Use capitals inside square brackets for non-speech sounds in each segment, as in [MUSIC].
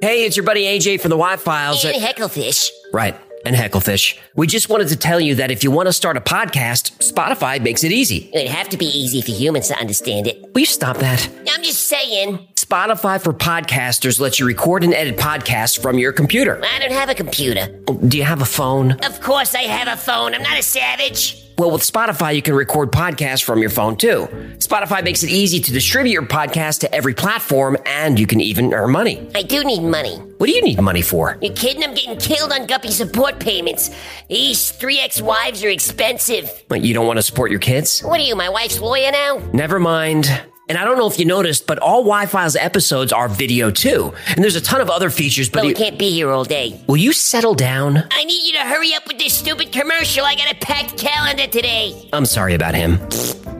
Hey, it's your buddy AJ from the Why Files. And Hecklefish. Right, and Hecklefish. We just wanted to tell you that if you want to start a podcast, Spotify makes it easy. It'd have to be easy for humans to understand it. Will you stop that? I'm just saying. Spotify for podcasters lets you record and edit podcasts from your computer. I don't have a computer. Do you have a phone? Of course I have a phone. I'm not a savage. Well, with Spotify, you can record podcasts from your phone too. Spotify makes it easy to distribute your podcast to every platform, and you can even earn money. I do need money. What do you need money for? You kidding? I'm getting killed on Guppy support payments. These three ex-wives are expensive. But you don't want to support your kids? What are you, my wife's lawyer now? Never mind. And I don't know if you noticed, but all Why Files episodes are video too. And there's a ton of other features, but But we can't be here all day. will you settle down? I need you to hurry up with this stupid commercial. I got a packed calendar today. I'm sorry about him.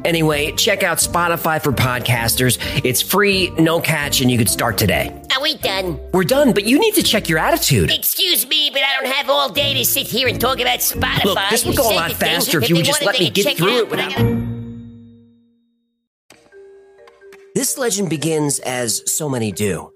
Anyway, check out Spotify for podcasters. It's free, no catch, and you could start today. Are we done? We're done, but you need to check your attitude. Excuse me, but I don't have all day to sit here and talk about Spotify. Look, this would go a lot faster if you would just let me get through out, it without. This legend begins as so many do.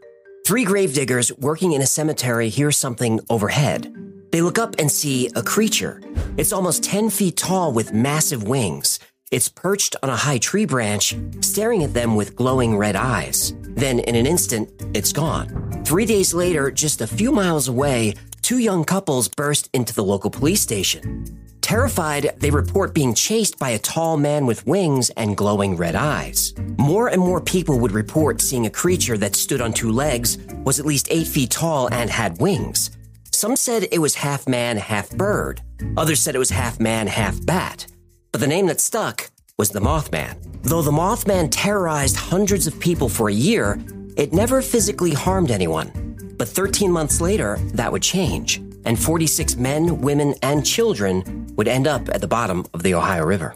Three gravediggers working in a cemetery hear something overhead. They look up and see a creature. It's almost 10 feet tall with massive wings. It's perched on a high tree branch, staring at them with glowing red eyes. Then, in an instant, it's gone. Three days later, just a few miles away, two young couples burst into the local police station. Terrified, they report being chased by a tall man with wings and glowing red eyes. More and more people would report seeing a creature that stood on two legs, was at least eight feet tall, and had wings. Some said it was half man, half bird. Others said it was half man, half bat. But the name that stuck was the Mothman. Though the Mothman terrorized hundreds of people for a year, it never physically harmed anyone. But 13 months later, that would change, and 46 men, women, and children would end up at the bottom of the Ohio River.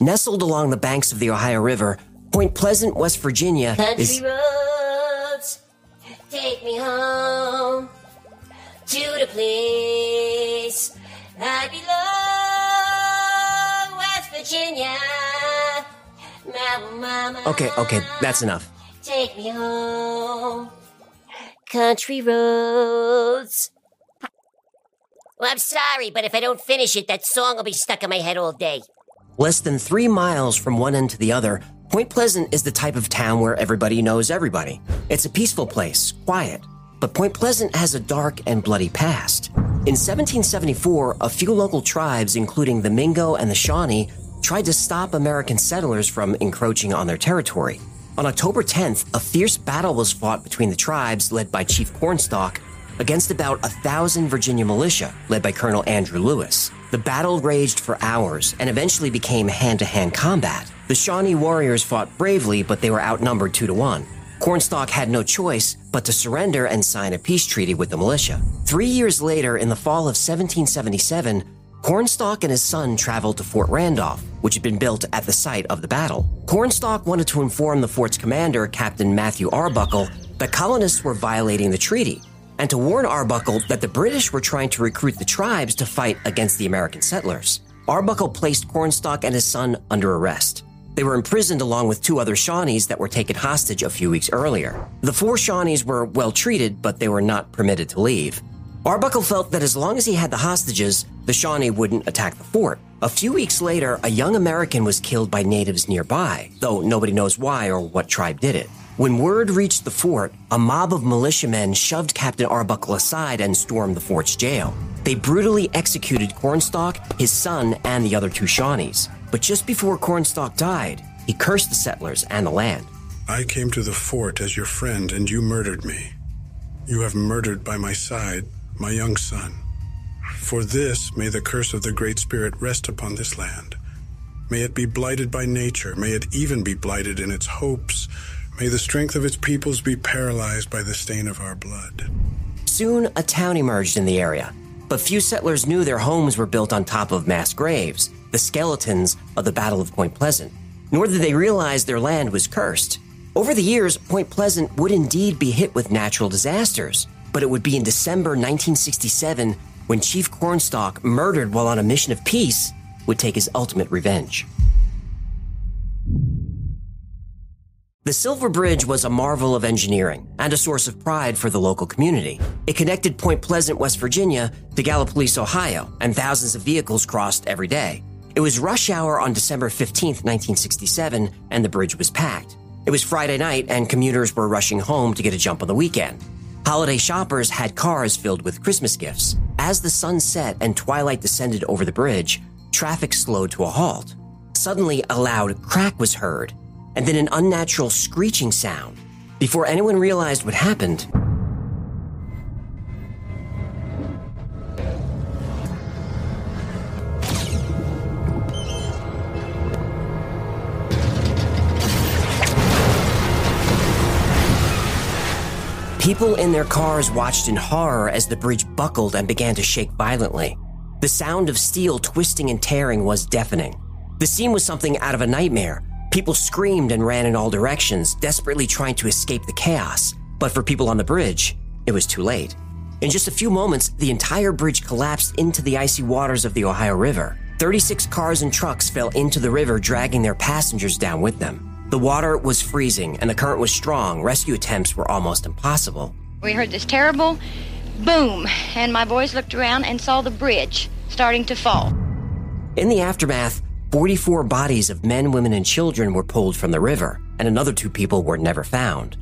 Nestled along the banks of the Ohio River, Point Pleasant, West Virginia Country is roads, take me home to the place I belong, West Virginia. Mama, mama. Okay, okay, that's enough. Take me home, country roads. Well, I'm sorry, but if I don't finish it, that song will be stuck in my head all day. Less than three miles from one end to the other, Point Pleasant is the type of town where everybody knows everybody. It's a peaceful place, quiet. But Point Pleasant has a dark and bloody past. In 1774, a few local tribes, including the Mingo and the Shawnee, tried to stop American settlers from encroaching on their territory. On October 10th, a fierce battle was fought between the tribes, led by Chief Cornstalk, against about a thousand Virginia militia, led by Colonel Andrew Lewis. The battle raged for hours and eventually became hand to hand combat. The Shawnee warriors fought bravely, but they were outnumbered two to one. Cornstalk had no choice but to surrender and sign a peace treaty with the militia. Three years later, in the fall of 1777, Cornstalk and his son traveled to Fort Randolph, which had been built at the site of the battle. Cornstalk wanted to inform the fort's commander, Captain Matthew Arbuckle, that colonists were violating the treaty, and to warn Arbuckle that the British were trying to recruit the tribes to fight against the American settlers. Arbuckle placed Cornstalk and his son under arrest. They were imprisoned along with two other Shawnees that were taken hostage a few weeks earlier. The four Shawnees were well treated, but they were not permitted to leave. Arbuckle felt that as long as he had the hostages, the Shawnee wouldn't attack the fort. A few weeks later, a young American was killed by natives nearby, though nobody knows why or what tribe did it. When word reached the fort, a mob of militiamen shoved Captain Arbuckle aside and stormed the fort's jail. They brutally executed Cornstalk, his son, and the other two Shawnees. But just before Cornstalk died, he cursed the settlers and the land. I came to the fort as your friend, and you murdered me. You have murdered by my side my young son. For this may the curse of the Great Spirit rest upon this land. May it be blighted by nature. May it even be blighted in its hopes. May the strength of its peoples be paralyzed by the stain of our blood. Soon, a town emerged in the area, but few settlers knew their homes were built on top of mass graves, the skeletons of the Battle of Point Pleasant, nor did they realize their land was cursed. Over the years, Point Pleasant would indeed be hit with natural disasters, but it would be in December 1967 when Chief Cornstalk, murdered while on a mission of peace, would take his ultimate revenge. The Silver Bridge was a marvel of engineering and a source of pride for the local community. It connected Point Pleasant, West Virginia to Gallipolis, Ohio, and thousands of vehicles crossed every day. It was rush hour on December 15, 1967, and the bridge was packed. It was Friday night, and commuters were rushing home to get a jump on the weekend. Holiday shoppers had cars filled with Christmas gifts. As the sun set and twilight descended over the bridge, traffic slowed to a halt. Suddenly, a loud crack was heard, and then an unnatural screeching sound. Before anyone realized what happened, People in their cars watched in horror as the bridge buckled and began to shake violently. The sound of steel twisting and tearing was deafening. The scene was something out of a nightmare. People screamed and ran in all directions, desperately trying to escape the chaos. But for people on the bridge, it was too late. In just a few moments, the entire bridge collapsed into the icy waters of the Ohio River. 36 cars and trucks fell into the river, dragging their passengers down with them. The water was freezing and the current was strong. Rescue attempts were almost impossible. We heard this terrible boom, and my boys looked around and saw the bridge starting to fall. In the aftermath, 44 bodies of men, women, and children were pulled from the river, and another two people were never found.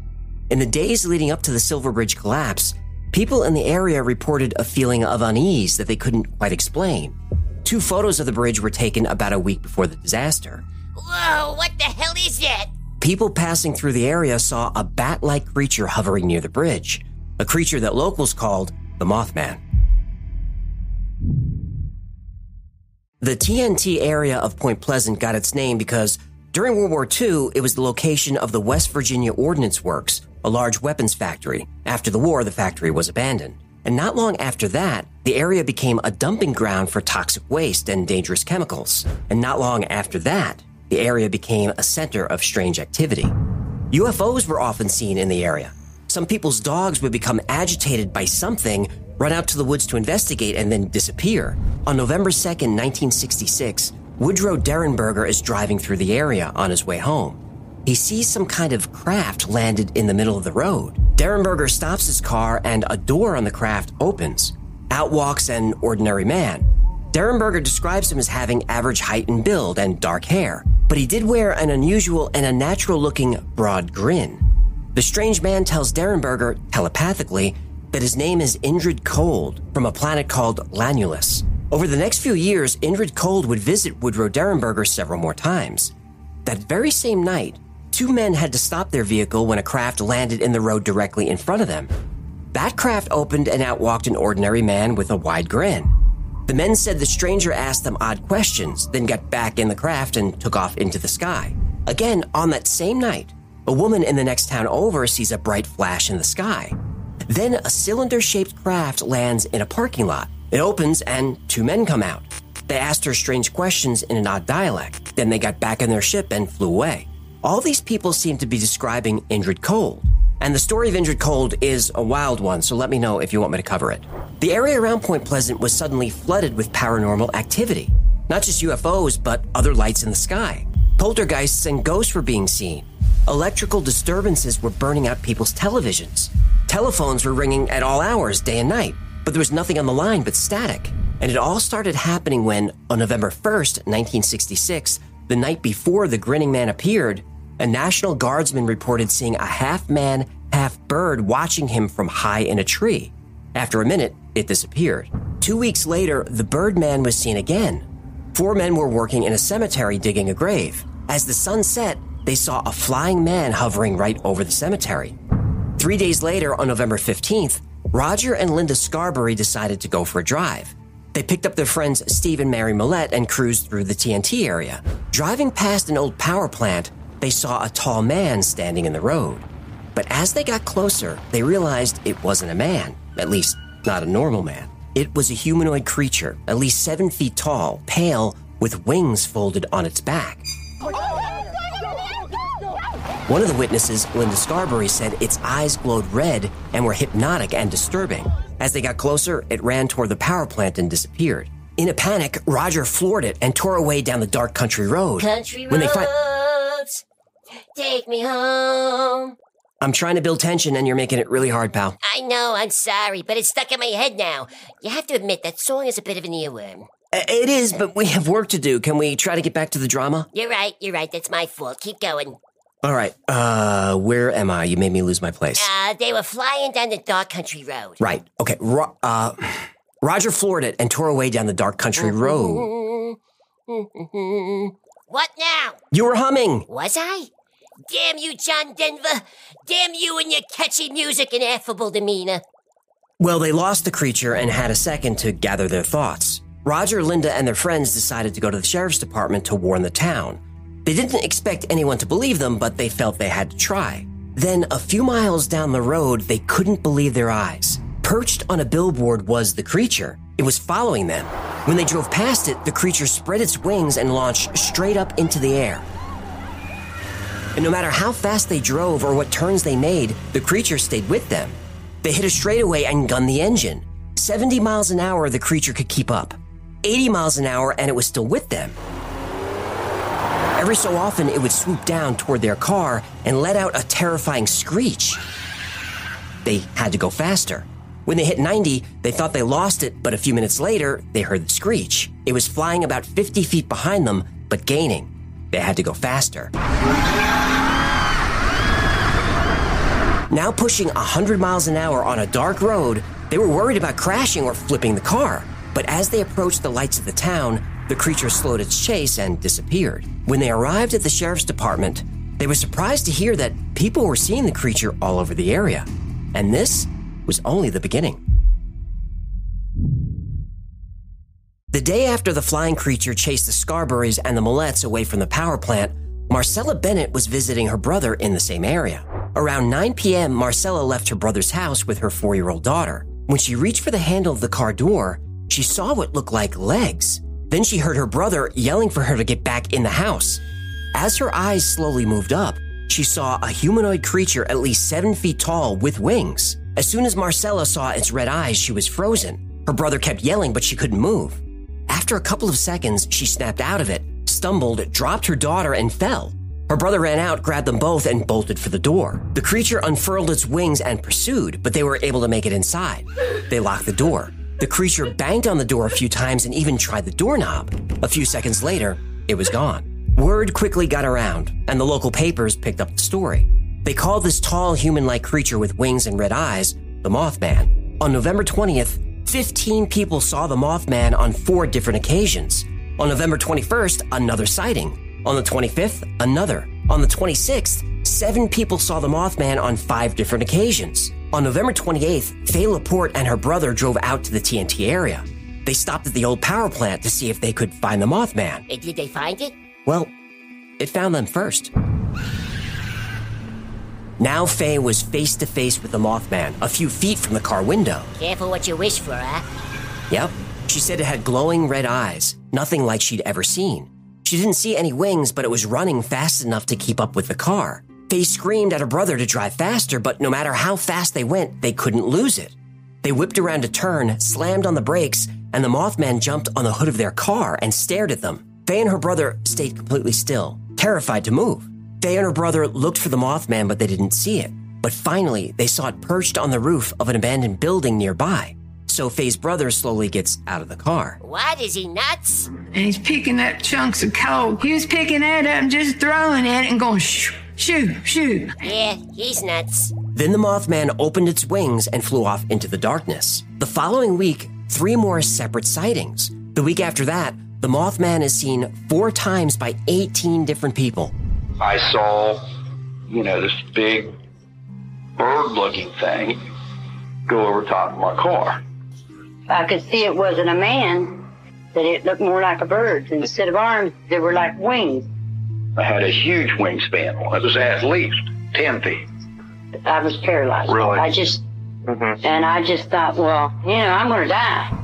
In the days leading up to the Silver Bridge collapse, people in the area reported a feeling of unease that they couldn't quite explain. Two photos of the bridge were taken about a week before the disaster. Whoa, what the hell is that? People passing through the area saw a bat like creature hovering near the bridge, a creature that locals called the Mothman. The TNT area of Point Pleasant got its name because during World War II, it was the location of the West Virginia Ordnance Works, a large weapons factory. After the war, the factory was abandoned. And not long after that, the area became a dumping ground for toxic waste and dangerous chemicals. And not long after that, the area became a center of strange activity. UFOs were often seen in the area. Some people's dogs would become agitated by something, run out to the woods to investigate, and then disappear. On November 2nd, 1966, Woodrow Derenberger is driving through the area on his way home. He sees some kind of craft landed in the middle of the road. Derenberger stops his car and a door on the craft opens. Out walks an ordinary man. Derenberger describes him as having average height and build and dark hair, but he did wear an unusual and unnatural looking broad grin. The strange man tells Derenberger telepathically that his name is Indrid Cold from a planet called Lanulos. Over the next few years, Indrid Cold would visit Woodrow Derenberger several more times. That very same night, two men had to stop their vehicle when a craft landed in the road directly in front of them. That craft opened and out walked an ordinary man with a wide grin. The men said the stranger asked them odd questions, then got back in the craft and took off into the sky. Again, on that same night, a woman in the next town over sees a bright flash in the sky. Then a cylinder shaped craft lands in a parking lot. It opens and two men come out. They asked her strange questions in an odd dialect. Then they got back in their ship and flew away. All these people seem to be describing Indrid Cold. And the story of Indrid Cold is a wild one, so let me know if you want me to cover it. The area around Point Pleasant was suddenly flooded with paranormal activity. Not just UFOs, but other lights in the sky. Poltergeists and ghosts were being seen. Electrical disturbances were burning out people's televisions. Telephones were ringing at all hours, day and night, but there was nothing on the line but static. And it all started happening when, on November 1st, 1966, the night before the grinning man appeared, a National Guardsman reported seeing a half man, half bird watching him from high in a tree. After a minute, it disappeared. Two weeks later, the Birdman was seen again. Four men were working in a cemetery digging a grave. As the sun set, they saw a flying man hovering right over the cemetery. Three days later, on November 15th, Roger and Linda Scarberry decided to go for a drive. They picked up their friends Steve and Mary Mallette and cruised through the TNT area. Driving past an old power plant, they saw a tall man standing in the road. But as they got closer, they realized it wasn't a man, at least not a normal man. It was a humanoid creature, at least seven feet tall, pale, with wings folded on its back. One of the witnesses, Linda Scarberry, said its eyes glowed red and were hypnotic and disturbing. As they got closer, it ran toward the power plant and disappeared. In a panic, Roger floored it and tore away down the dark country road. Country When they fi- take me home. I'm trying to build tension and you're making it really hard, pal. I know, I'm sorry, but it's stuck in my head now. You have to admit that song is a bit of an earworm. It is, but we have work to do. Can we try to get back to the drama? You're right, you're right, that's my fault. Keep going. All right. Uh, where am I? You made me lose my place. Uh, they were flying down the dark country road. Right. Okay. Ro- uh, Roger floored it and tore away down the dark country road. What now? You were humming. Was I? Damn you, John Denver. Damn you and your catchy music and affable demeanor. Well, they lost the creature and had a second to gather their thoughts. Roger, Linda, and their friends decided to go to the sheriff's department to warn the town. They didn't expect anyone to believe them, but they felt they had to try. Then, a few miles down the road, they couldn't believe their eyes. Perched on a billboard was the creature. It was following them. When they drove past it, the creature spread its wings and launched straight up into the air. And no matter how fast they drove or what turns they made, the creature stayed with them. They hit a straightaway and gunned the engine. 70 miles an hour, the creature could keep up. 80 miles an hour, and it was still with them. Every so often, it would swoop down toward their car and let out a terrifying screech. They had to go faster. When they hit 90, they thought they lost it, but a few minutes later, they heard the screech. It was flying about 50 feet behind them, but gaining. They had to go faster. Now pushing 100 miles an hour on a dark road, they were worried about crashing or flipping the car. But as they approached the lights of the town, the creature slowed its chase and disappeared. When they arrived at the sheriff's department, they were surprised to hear that people were seeing the creature all over the area. And this was only the beginning. The day after the flying creature chased the Scarberries and the Mallettes away from the power plant, Marcella Bennett was visiting her brother in the same area. Around 9 p.m., Marcella left her brother's house with her four year old daughter. When she reached for the handle of the car door, she saw what looked like legs. Then she heard her brother yelling for her to get back in the house. As her eyes slowly moved up, she saw a humanoid creature at least seven feet tall with wings. As soon as Marcella saw its red eyes, she was frozen. Her brother kept yelling, but she couldn't move. After a couple of seconds, she snapped out of it, stumbled, dropped her daughter, and fell. Her brother ran out, grabbed them both, and bolted for the door. The creature unfurled its wings and pursued, but they were able to make it inside. They locked the door. The creature banged on the door a few times and even tried the doorknob. A few seconds later, it was gone. Word quickly got around, and the local papers picked up the story. They called this tall human like creature with wings and red eyes the Mothman. On November 20th, 15 people saw the Mothman on four different occasions. On November 21st, another sighting. On the 25th, another. On the 26th, seven people saw the Mothman on five different occasions. On November 28th, Faye Laporte and her brother drove out to the TNT area. They stopped at the old power plant to see if they could find the Mothman. Did they find it? Well, it found them first. Now Faye was face to face with the Mothman, a few feet from the car window. Careful what you wish for, huh? Yep. She said it had glowing red eyes, nothing like she'd ever seen. She didn't see any wings, but it was running fast enough to keep up with the car. Faye screamed at her brother to drive faster, but no matter how fast they went, they couldn't lose it. They whipped around a turn, slammed on the brakes, and the Mothman jumped on the hood of their car and stared at them. Faye and her brother stayed completely still, terrified to move. Faye and her brother looked for the Mothman, but they didn't see it. But finally, they saw it perched on the roof of an abandoned building nearby. So Faye's brother slowly gets out of the car. What? Is he nuts? and he's picking up chunks of coal. He was picking that up and just throwing at it and going shoo, shoo, shoo. Yeah, he's nuts. Then the Mothman opened its wings and flew off into the darkness. The following week, three more separate sightings. The week after that, the Mothman is seen four times by 18 different people. I saw, you know, this big bird looking thing go over top of my car. I could see it wasn't a man, that it looked more like a bird. Instead of arms, they were like wings. I had a huge wingspan. It was at least 10 feet. I was paralyzed. Really? I just, Mhm. and I just thought, well, you know, I'm going to die.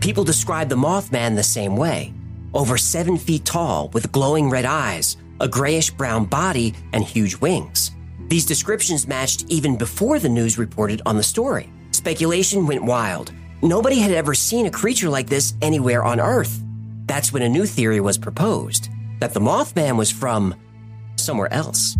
People describe the Mothman the same way over seven feet tall, with glowing red eyes, a grayish brown body, and huge wings. These descriptions matched even before the news reported on the story. Speculation went wild. Nobody had ever seen a creature like this anywhere on Earth. That's when a new theory was proposed that the Mothman was from somewhere else.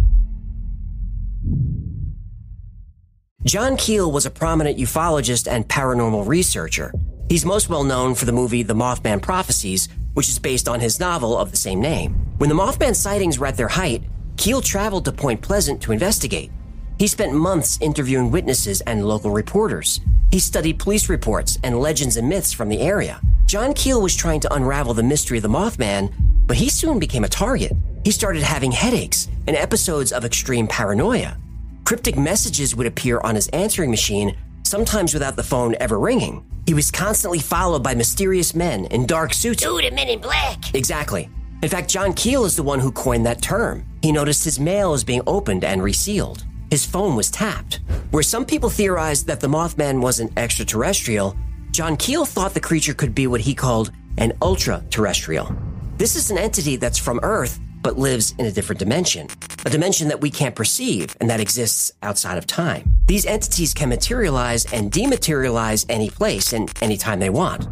John Keel was a prominent ufologist and paranormal researcher. He's most well known for the movie The Mothman Prophecies, which is based on his novel of the same name. When the Mothman sightings were at their height, Keel traveled to Point Pleasant to investigate. He spent months interviewing witnesses and local reporters. He studied police reports and legends and myths from the area. John Keel was trying to unravel the mystery of the Mothman, but he soon became a target. He started having headaches and episodes of extreme paranoia. Cryptic messages would appear on his answering machine, sometimes without the phone ever ringing. He was constantly followed by mysterious men in dark suits. The men in black. Exactly. In fact, John Keel is the one who coined that term. He noticed his mail was being opened and resealed. His phone was tapped. Where some people theorized that the Mothman wasn't extraterrestrial, John Keel thought the creature could be what he called an ultra terrestrial. This is an entity that's from Earth but lives in a different dimension, a dimension that we can't perceive and that exists outside of time. These entities can materialize and dematerialize any place and anytime they want.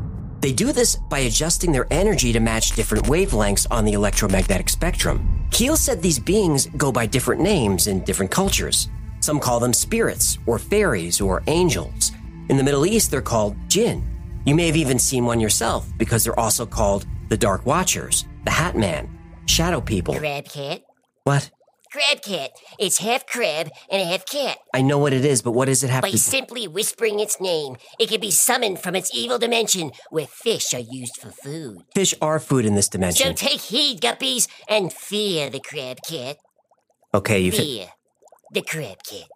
They do this by adjusting their energy to match different wavelengths on the electromagnetic spectrum. Keel said these beings go by different names in different cultures. Some call them spirits, or fairies, or angels. In the Middle East, they're called jinn. You may have even seen one yourself because they're also called the Dark Watchers, the Hat Man, Shadow People. Crab cat. What? Crab cat. It's half crab and half cat. I know what it is, but what does it have By to simply whispering its name, it can be summoned from its evil dimension where fish are used for food. Fish are food in this dimension. So take heed, guppies, and fear the crab cat. okay, you. Fear the crab cat.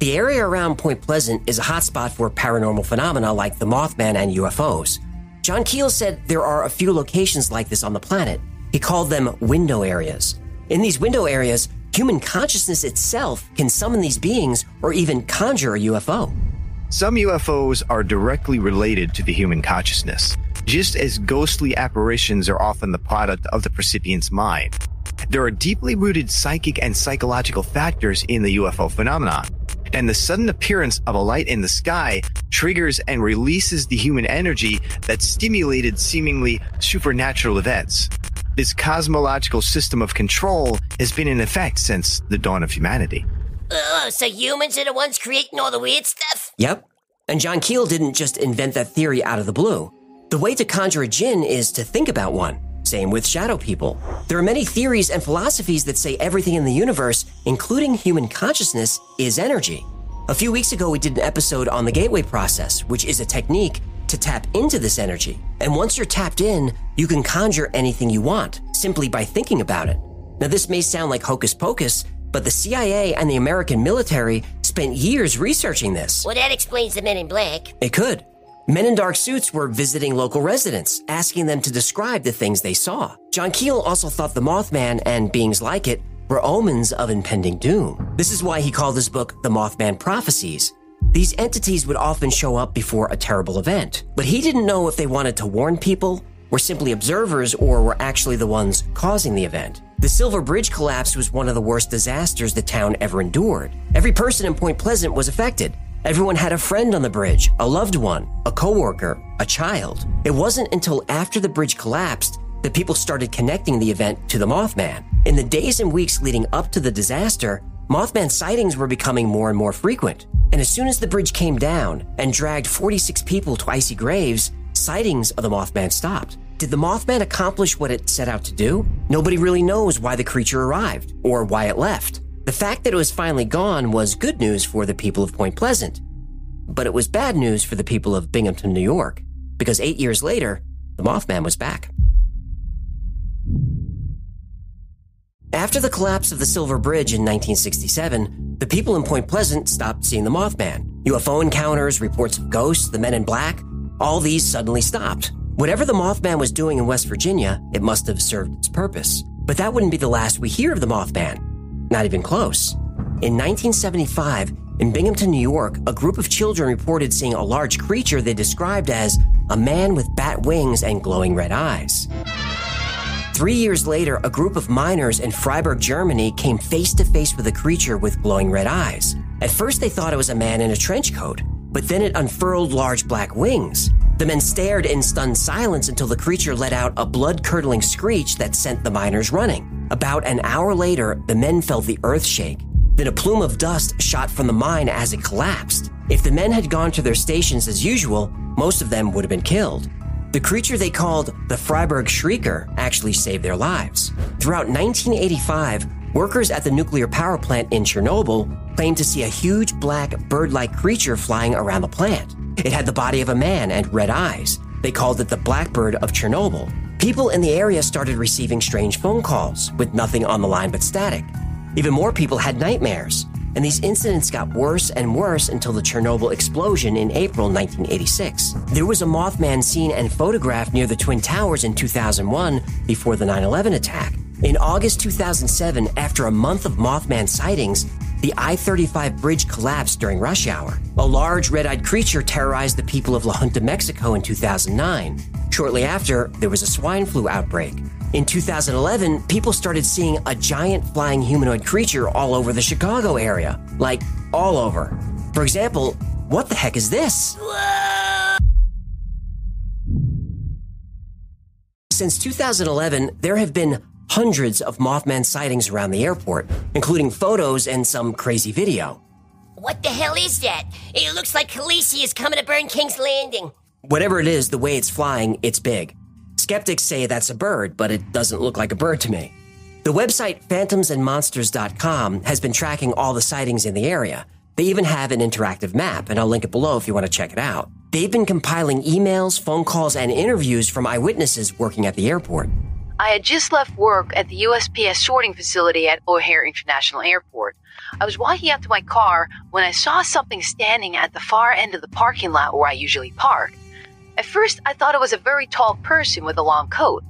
The area around Point Pleasant is a hotspot for paranormal phenomena like the Mothman and UFOs. John Keel said there are a few locations like this on the planet. He called them window areas. In these window areas, human consciousness itself can summon these beings or even conjure a UFO. Some UFOs are directly related to the human consciousness, just as ghostly apparitions are often the product of the recipient's mind. There are deeply rooted psychic and psychological factors in the UFO phenomenon, and the sudden appearance of a light in the sky triggers and releases the human energy that stimulated seemingly supernatural events. This cosmological system of control has been in effect since the dawn of humanity. Oh, so humans are the ones creating all the weird stuff? Yep. And John Keel didn't just invent that theory out of the blue. The way to conjure a jinn is to think about one. Same with shadow people. There are many theories and philosophies that say everything in the universe, including human consciousness, is energy. A few weeks ago, we did an episode on the gateway process, which is a technique to tap into this energy. And once you're tapped in, you can conjure anything you want simply by thinking about it. Now, this may sound like hocus pocus, but the CIA and the American military spent years researching this. Well, that explains the men in black. It could. Men in dark suits were visiting local residents, asking them to describe the things they saw. John Keel also thought the Mothman and beings like it were omens of impending doom. This is why he called his book The Mothman Prophecies. These entities would often show up before a terrible event, but he didn't know if they wanted to warn people, were simply observers, or were actually the ones causing the event. The Silver Bridge collapse was one of the worst disasters the town ever endured. Every person in Point Pleasant was affected. Everyone had a friend on the bridge, a loved one, a coworker, a child. It wasn't until after the bridge collapsed that people started connecting the event to the Mothman. In the days and weeks leading up to the disaster, Mothman sightings were becoming more and more frequent. And as soon as the bridge came down and dragged 46 people to icy graves, sightings of the Mothman stopped. Did the Mothman accomplish what it set out to do? Nobody really knows why the creature arrived or why it left. The fact that it was finally gone was good news for the people of Point Pleasant, but it was bad news for the people of Binghamton, New York, because eight years later, the Mothman was back. After the collapse of the Silver Bridge in 1967, the people in Point Pleasant stopped seeing the Mothman. UFO encounters, reports of ghosts, the men in black, all these suddenly stopped. Whatever the Mothman was doing in West Virginia, it must have served its purpose. But that wouldn't be the last we hear of the Mothman. Not even close. In 1975, in Binghamton, New York, a group of children reported seeing a large creature they described as a man with bat wings and glowing red eyes. Three years later, a group of miners in Freiburg, Germany came face to face with a creature with glowing red eyes. At first, they thought it was a man in a trench coat, but then it unfurled large black wings. The men stared in stunned silence until the creature let out a blood curdling screech that sent the miners running. About an hour later, the men felt the earth shake. Then a plume of dust shot from the mine as it collapsed. If the men had gone to their stations as usual, most of them would have been killed. The creature they called the Freiburg Shrieker actually saved their lives. Throughout 1985, workers at the nuclear power plant in Chernobyl claimed to see a huge black bird like creature flying around the plant. It had the body of a man and red eyes. They called it the Blackbird of Chernobyl. People in the area started receiving strange phone calls with nothing on the line but static. Even more people had nightmares and these incidents got worse and worse until the Chernobyl explosion in April 1986. There was a Mothman seen and photographed near the Twin Towers in 2001 before the 9 11 attack. In August 2007, after a month of Mothman sightings, the I 35 bridge collapsed during rush hour. A large red eyed creature terrorized the people of La Junta, Mexico in 2009. Shortly after, there was a swine flu outbreak. In 2011, people started seeing a giant flying humanoid creature all over the Chicago area. Like, all over. For example, what the heck is this? Since 2011, there have been hundreds of Mothman sightings around the airport, including photos and some crazy video. What the hell is that? It looks like Khaleesi is coming to burn King's Landing. Whatever it is, the way it's flying, it's big. Skeptics say that's a bird, but it doesn't look like a bird to me. The website phantomsandmonsters.com has been tracking all the sightings in the area. They even have an interactive map, and I'll link it below if you want to check it out. They've been compiling emails, phone calls, and interviews from eyewitnesses working at the airport. I had just left work at the USPS sorting facility at O'Hare International Airport. I was walking out to my car when I saw something standing at the far end of the parking lot where I usually park. At first, I thought it was a very tall person with a long coat.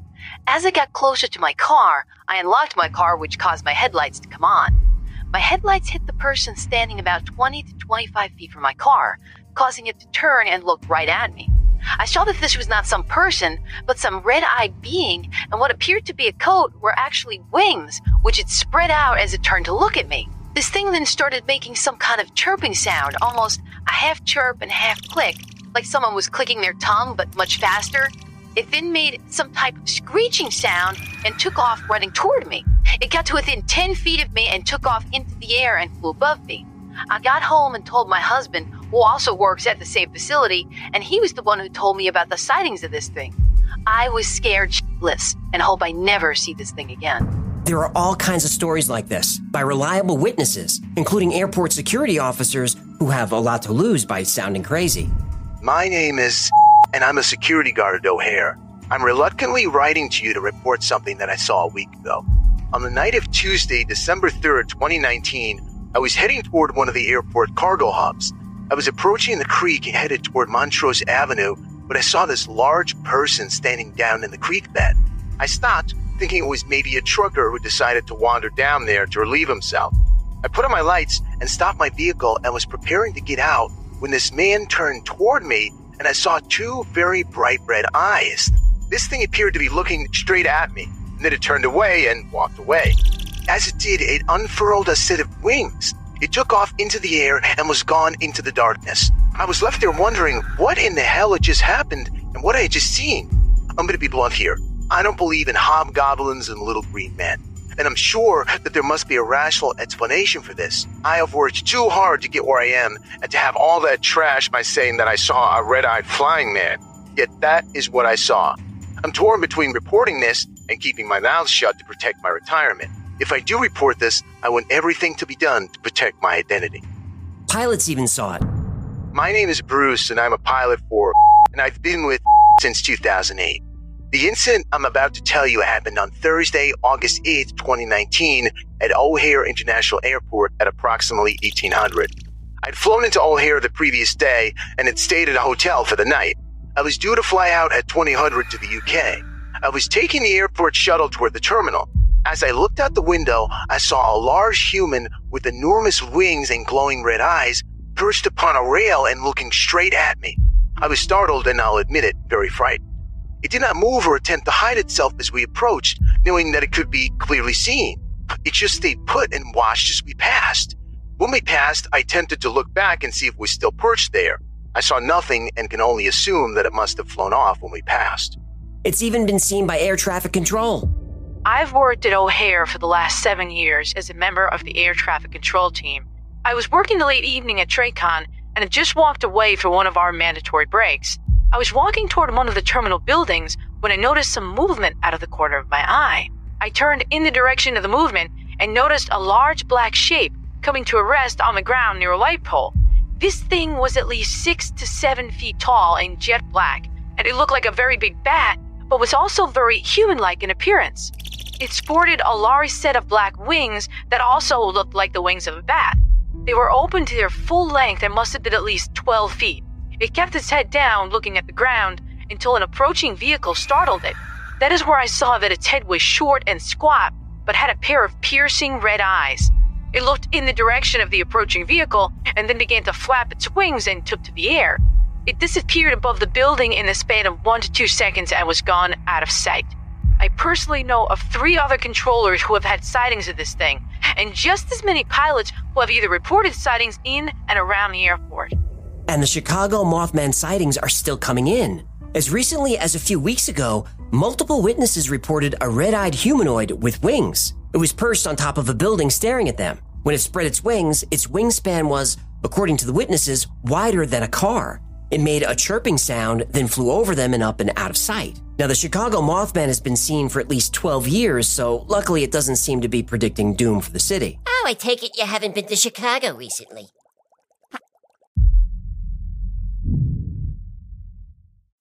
As I got closer to my car, I unlocked my car, which caused my headlights to come on. My headlights hit the person standing about 20 to 25 feet from my car, causing it to turn and look right at me. I saw that this was not some person, but some red eyed being, and what appeared to be a coat were actually wings, which it spread out as it turned to look at me. This thing then started making some kind of chirping sound, almost a half chirp and half click, like someone was clicking their tongue, but much faster. It then made some type of screeching sound and took off running toward me. It got to within 10 feet of me and took off into the air and flew above me. I got home and told my husband, who also works at the same facility, and he was the one who told me about the sightings of this thing. I was scared shitless and hope I never see this thing again. There are all kinds of stories like this by reliable witnesses, including airport security officers who have a lot to lose by sounding crazy. My name is, [LAUGHS] and I'm a security guard at O'Hare. I'm reluctantly writing to you to report something that I saw a week ago. On the night of Tuesday, December 3rd, 2019, I was heading toward one of the airport cargo hubs. I was approaching the creek and headed toward Montrose Avenue, but I saw this large person standing down in the creek bed. I stopped, thinking it was maybe a trucker who decided to wander down there to relieve himself. I put on my lights and stopped my vehicle and was preparing to get out when this man turned toward me and I saw two very bright red eyes. This thing appeared to be looking straight at me, and then it turned away and walked away. As it did, it unfurled a set of wings. It took off into the air and was gone into the darkness. I was left there wondering what in the hell had just happened and what I had just seen. I'm going to be blunt here. I don't believe in hobgoblins and little green men and I'm sure that there must be a rational explanation for this. I have worked too hard to get where I am and to have all that trash by saying that I saw a red eyed flying man. Yet that is what I saw. I'm torn between reporting this and keeping my mouth shut to protect my retirement. If I do report this, I want everything to be done to protect my identity. Pilots even saw it. My name is Bruce, and I'm a pilot for, and I've been with since 2008. The incident I'm about to tell you happened on Thursday, August 8th, 2019, at O'Hare International Airport at approximately 1800. I'd flown into O'Hare the previous day and had stayed at a hotel for the night. I was due to fly out at 2000 to the UK. I was taking the airport shuttle toward the terminal. As I looked out the window, I saw a large human with enormous wings and glowing red eyes perched upon a rail and looking straight at me. I was startled and I'll admit it, very frightened. It did not move or attempt to hide itself as we approached, knowing that it could be clearly seen. It just stayed put and watched as we passed. When we passed, I attempted to look back and see if it was still perched there. I saw nothing and can only assume that it must have flown off when we passed. It's even been seen by air traffic control. I've worked at O'Hare for the last seven years as a member of the air traffic control team. I was working the late evening at TRACON and had just walked away for one of our mandatory breaks. I was walking toward one of the terminal buildings when I noticed some movement out of the corner of my eye. I turned in the direction of the movement and noticed a large black shape coming to a rest on the ground near a light pole. This thing was at least six to seven feet tall and jet black, and it looked like a very big bat, but was also very human like in appearance. It sported a large set of black wings that also looked like the wings of a bat. They were open to their full length and must have been at least 12 feet. It kept its head down, looking at the ground, until an approaching vehicle startled it. That is where I saw that its head was short and squat, but had a pair of piercing red eyes. It looked in the direction of the approaching vehicle and then began to flap its wings and took to the air. It disappeared above the building in the span of one to two seconds and was gone out of sight. I personally know of three other controllers who have had sightings of this thing, and just as many pilots who have either reported sightings in and around the airport. And the Chicago Mothman sightings are still coming in. As recently as a few weeks ago, multiple witnesses reported a red eyed humanoid with wings. It was perched on top of a building staring at them. When it spread its wings, its wingspan was, according to the witnesses, wider than a car. It made a chirping sound, then flew over them and up and out of sight. Now, the Chicago Mothman has been seen for at least 12 years, so luckily it doesn't seem to be predicting doom for the city. Oh, I take it you haven't been to Chicago recently.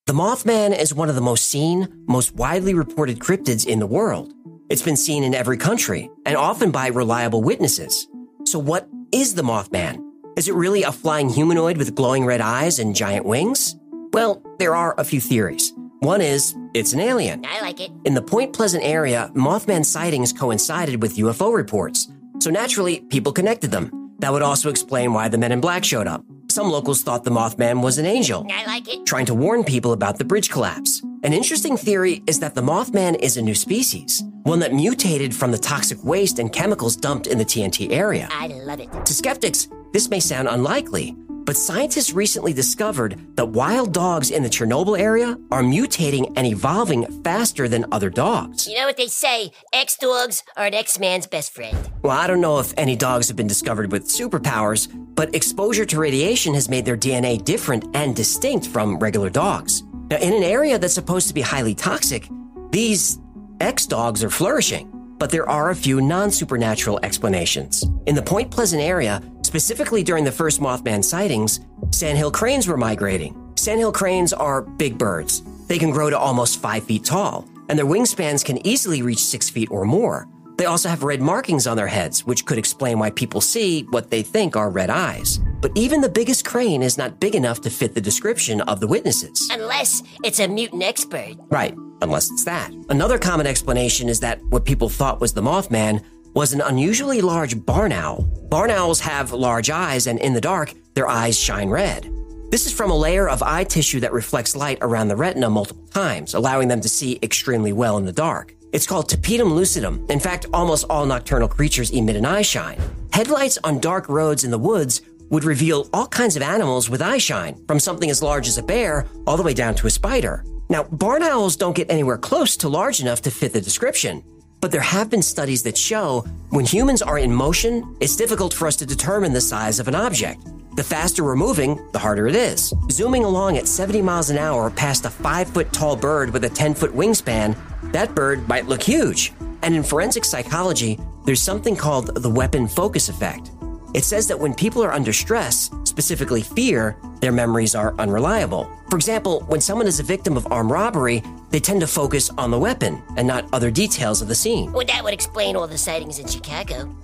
The Mothman is one of the most seen, most widely reported cryptids in the world. It's been seen in every country and often by reliable witnesses. So, what is the Mothman? Is it really a flying humanoid with glowing red eyes and giant wings? Well, there are a few theories. One is it's an alien. I like it. In the Point Pleasant area, Mothman sightings coincided with UFO reports, so naturally, people connected them. That would also explain why the men in black showed up. Some locals thought the Mothman was an angel, I like it. trying to warn people about the bridge collapse. An interesting theory is that the Mothman is a new species, one that mutated from the toxic waste and chemicals dumped in the TNT area. I love it. To skeptics, this may sound unlikely, but scientists recently discovered that wild dogs in the Chernobyl area are mutating and evolving faster than other dogs. You know what they say? Ex dogs are an ex man's best friend. Well, I don't know if any dogs have been discovered with superpowers, but exposure to radiation has made their DNA different and distinct from regular dogs. Now, in an area that's supposed to be highly toxic, these ex dogs are flourishing. But there are a few non supernatural explanations. In the Point Pleasant area, specifically during the first Mothman sightings, sandhill cranes were migrating. Sandhill cranes are big birds. They can grow to almost five feet tall, and their wingspans can easily reach six feet or more. They also have red markings on their heads, which could explain why people see what they think are red eyes. But even the biggest crane is not big enough to fit the description of the witnesses. Unless it's a mutant expert. Right, unless it's that. Another common explanation is that what people thought was the Mothman was an unusually large barn owl. Barn owls have large eyes, and in the dark, their eyes shine red. This is from a layer of eye tissue that reflects light around the retina multiple times, allowing them to see extremely well in the dark. It's called tapetum lucidum. In fact, almost all nocturnal creatures emit an eye shine. Headlights on dark roads in the woods would reveal all kinds of animals with eye shine, from something as large as a bear all the way down to a spider. Now, barn owls don't get anywhere close to large enough to fit the description, but there have been studies that show when humans are in motion, it's difficult for us to determine the size of an object. The faster we're moving, the harder it is. Zooming along at 70 miles an hour past a 5 foot tall bird with a 10 foot wingspan, that bird might look huge. And in forensic psychology, there's something called the weapon focus effect. It says that when people are under stress, specifically fear, their memories are unreliable. For example, when someone is a victim of armed robbery, they tend to focus on the weapon and not other details of the scene. Well, that would explain all the sightings in Chicago.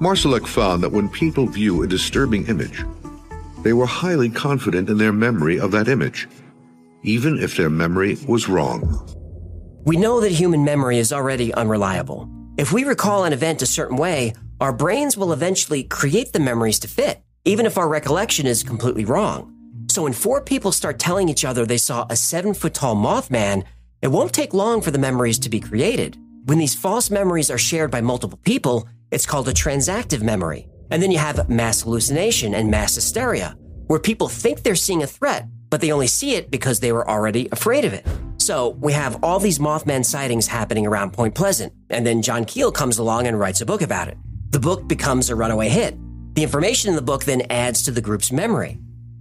Marsalek found that when people view a disturbing image, they were highly confident in their memory of that image, even if their memory was wrong. We know that human memory is already unreliable. If we recall an event a certain way, our brains will eventually create the memories to fit, even if our recollection is completely wrong. So when four people start telling each other they saw a seven foot tall Mothman, it won't take long for the memories to be created. When these false memories are shared by multiple people, it's called a transactive memory. And then you have mass hallucination and mass hysteria, where people think they're seeing a threat, but they only see it because they were already afraid of it. So we have all these Mothman sightings happening around Point Pleasant, and then John Keel comes along and writes a book about it. The book becomes a runaway hit. The information in the book then adds to the group's memory.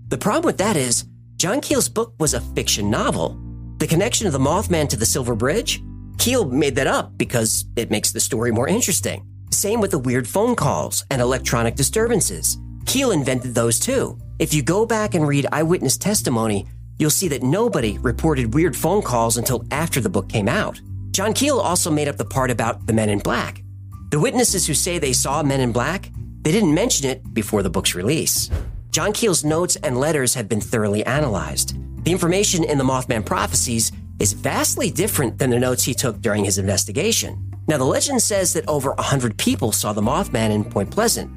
The problem with that is, John Keel's book was a fiction novel. The connection of the Mothman to the Silver Bridge? Keel made that up because it makes the story more interesting. Same with the weird phone calls and electronic disturbances. Keel invented those too. If you go back and read eyewitness testimony, you'll see that nobody reported weird phone calls until after the book came out. John Keel also made up the part about the men in black. The witnesses who say they saw men in black, they didn't mention it before the book's release. John Keel's notes and letters have been thoroughly analyzed. The information in the Mothman prophecies is vastly different than the notes he took during his investigation. Now, the legend says that over 100 people saw the Mothman in Point Pleasant,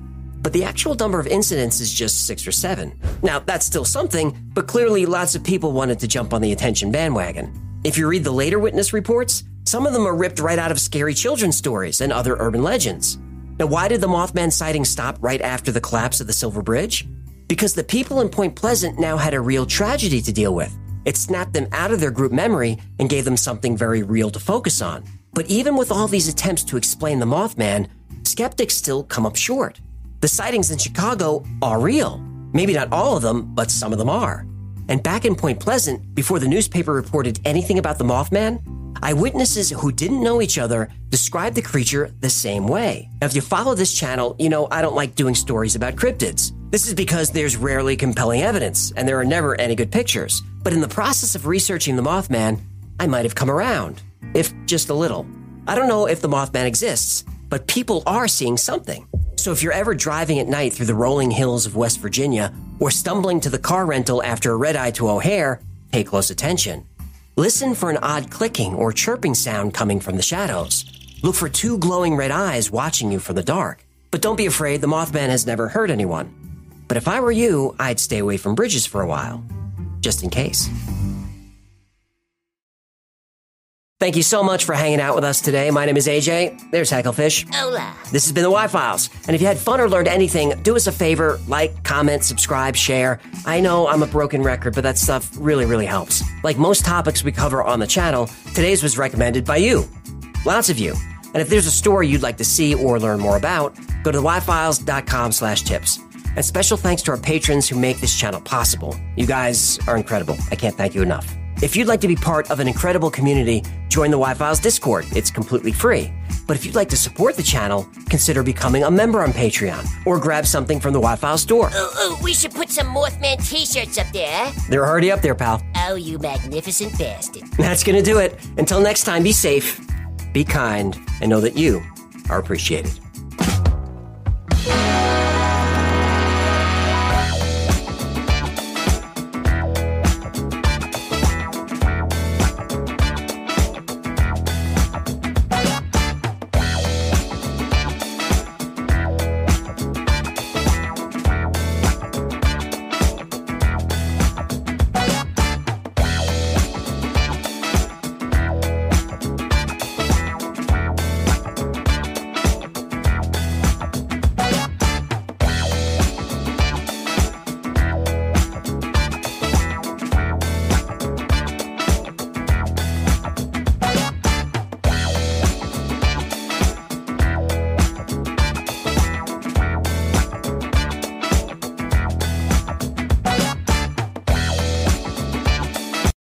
but the actual number of incidents is just six or seven. Now, that's still something, but clearly lots of people wanted to jump on the attention bandwagon. If you read the later witness reports, some of them are ripped right out of scary children's stories and other urban legends. Now, why did the Mothman sighting stop right after the collapse of the Silver Bridge? Because the people in Point Pleasant now had a real tragedy to deal with. It snapped them out of their group memory and gave them something very real to focus on. But even with all these attempts to explain the Mothman, skeptics still come up short. The sightings in Chicago are real. Maybe not all of them, but some of them are. And back in Point Pleasant, before the newspaper reported anything about the Mothman, eyewitnesses who didn't know each other described the creature the same way. Now, if you follow this channel, you know I don't like doing stories about cryptids. This is because there's rarely compelling evidence, and there are never any good pictures. But in the process of researching the Mothman, I might have come around if just a little. I don't know if the Mothman exists, but people are seeing something. So if you're ever driving at night through the rolling hills of West Virginia or stumbling to the car rental after a red eye to O'Hare, pay close attention. Listen for an odd clicking or chirping sound coming from the shadows. Look for two glowing red eyes watching you from the dark. But don't be afraid, the Mothman has never hurt anyone. But if I were you, I'd stay away from bridges for a while, just in case. Thank you so much for hanging out with us today. My name is AJ. There's Hecklefish. Hola. This has been the Why Files. And if you had fun or learned anything, do us a favor like, comment, subscribe, share. I know I'm a broken record, but that stuff really, really helps. Like most topics we cover on the channel, today's was recommended by you. Lots of you. And if there's a story you'd like to see or learn more about, go to thewhyfiles.com slash tips. And special thanks to our patrons who make this channel possible. You guys are incredible. I can't thank you enough. If you'd like to be part of an incredible community, join the Why Files Discord. It's completely free. But if you'd like to support the channel, consider becoming a member on Patreon or grab something from the Why Files store. Oh, oh, we should put some Mothman t shirts up there. They're already up there, pal. Oh, you magnificent bastard. That's going to do it. Until next time, be safe, be kind, and know that you are appreciated.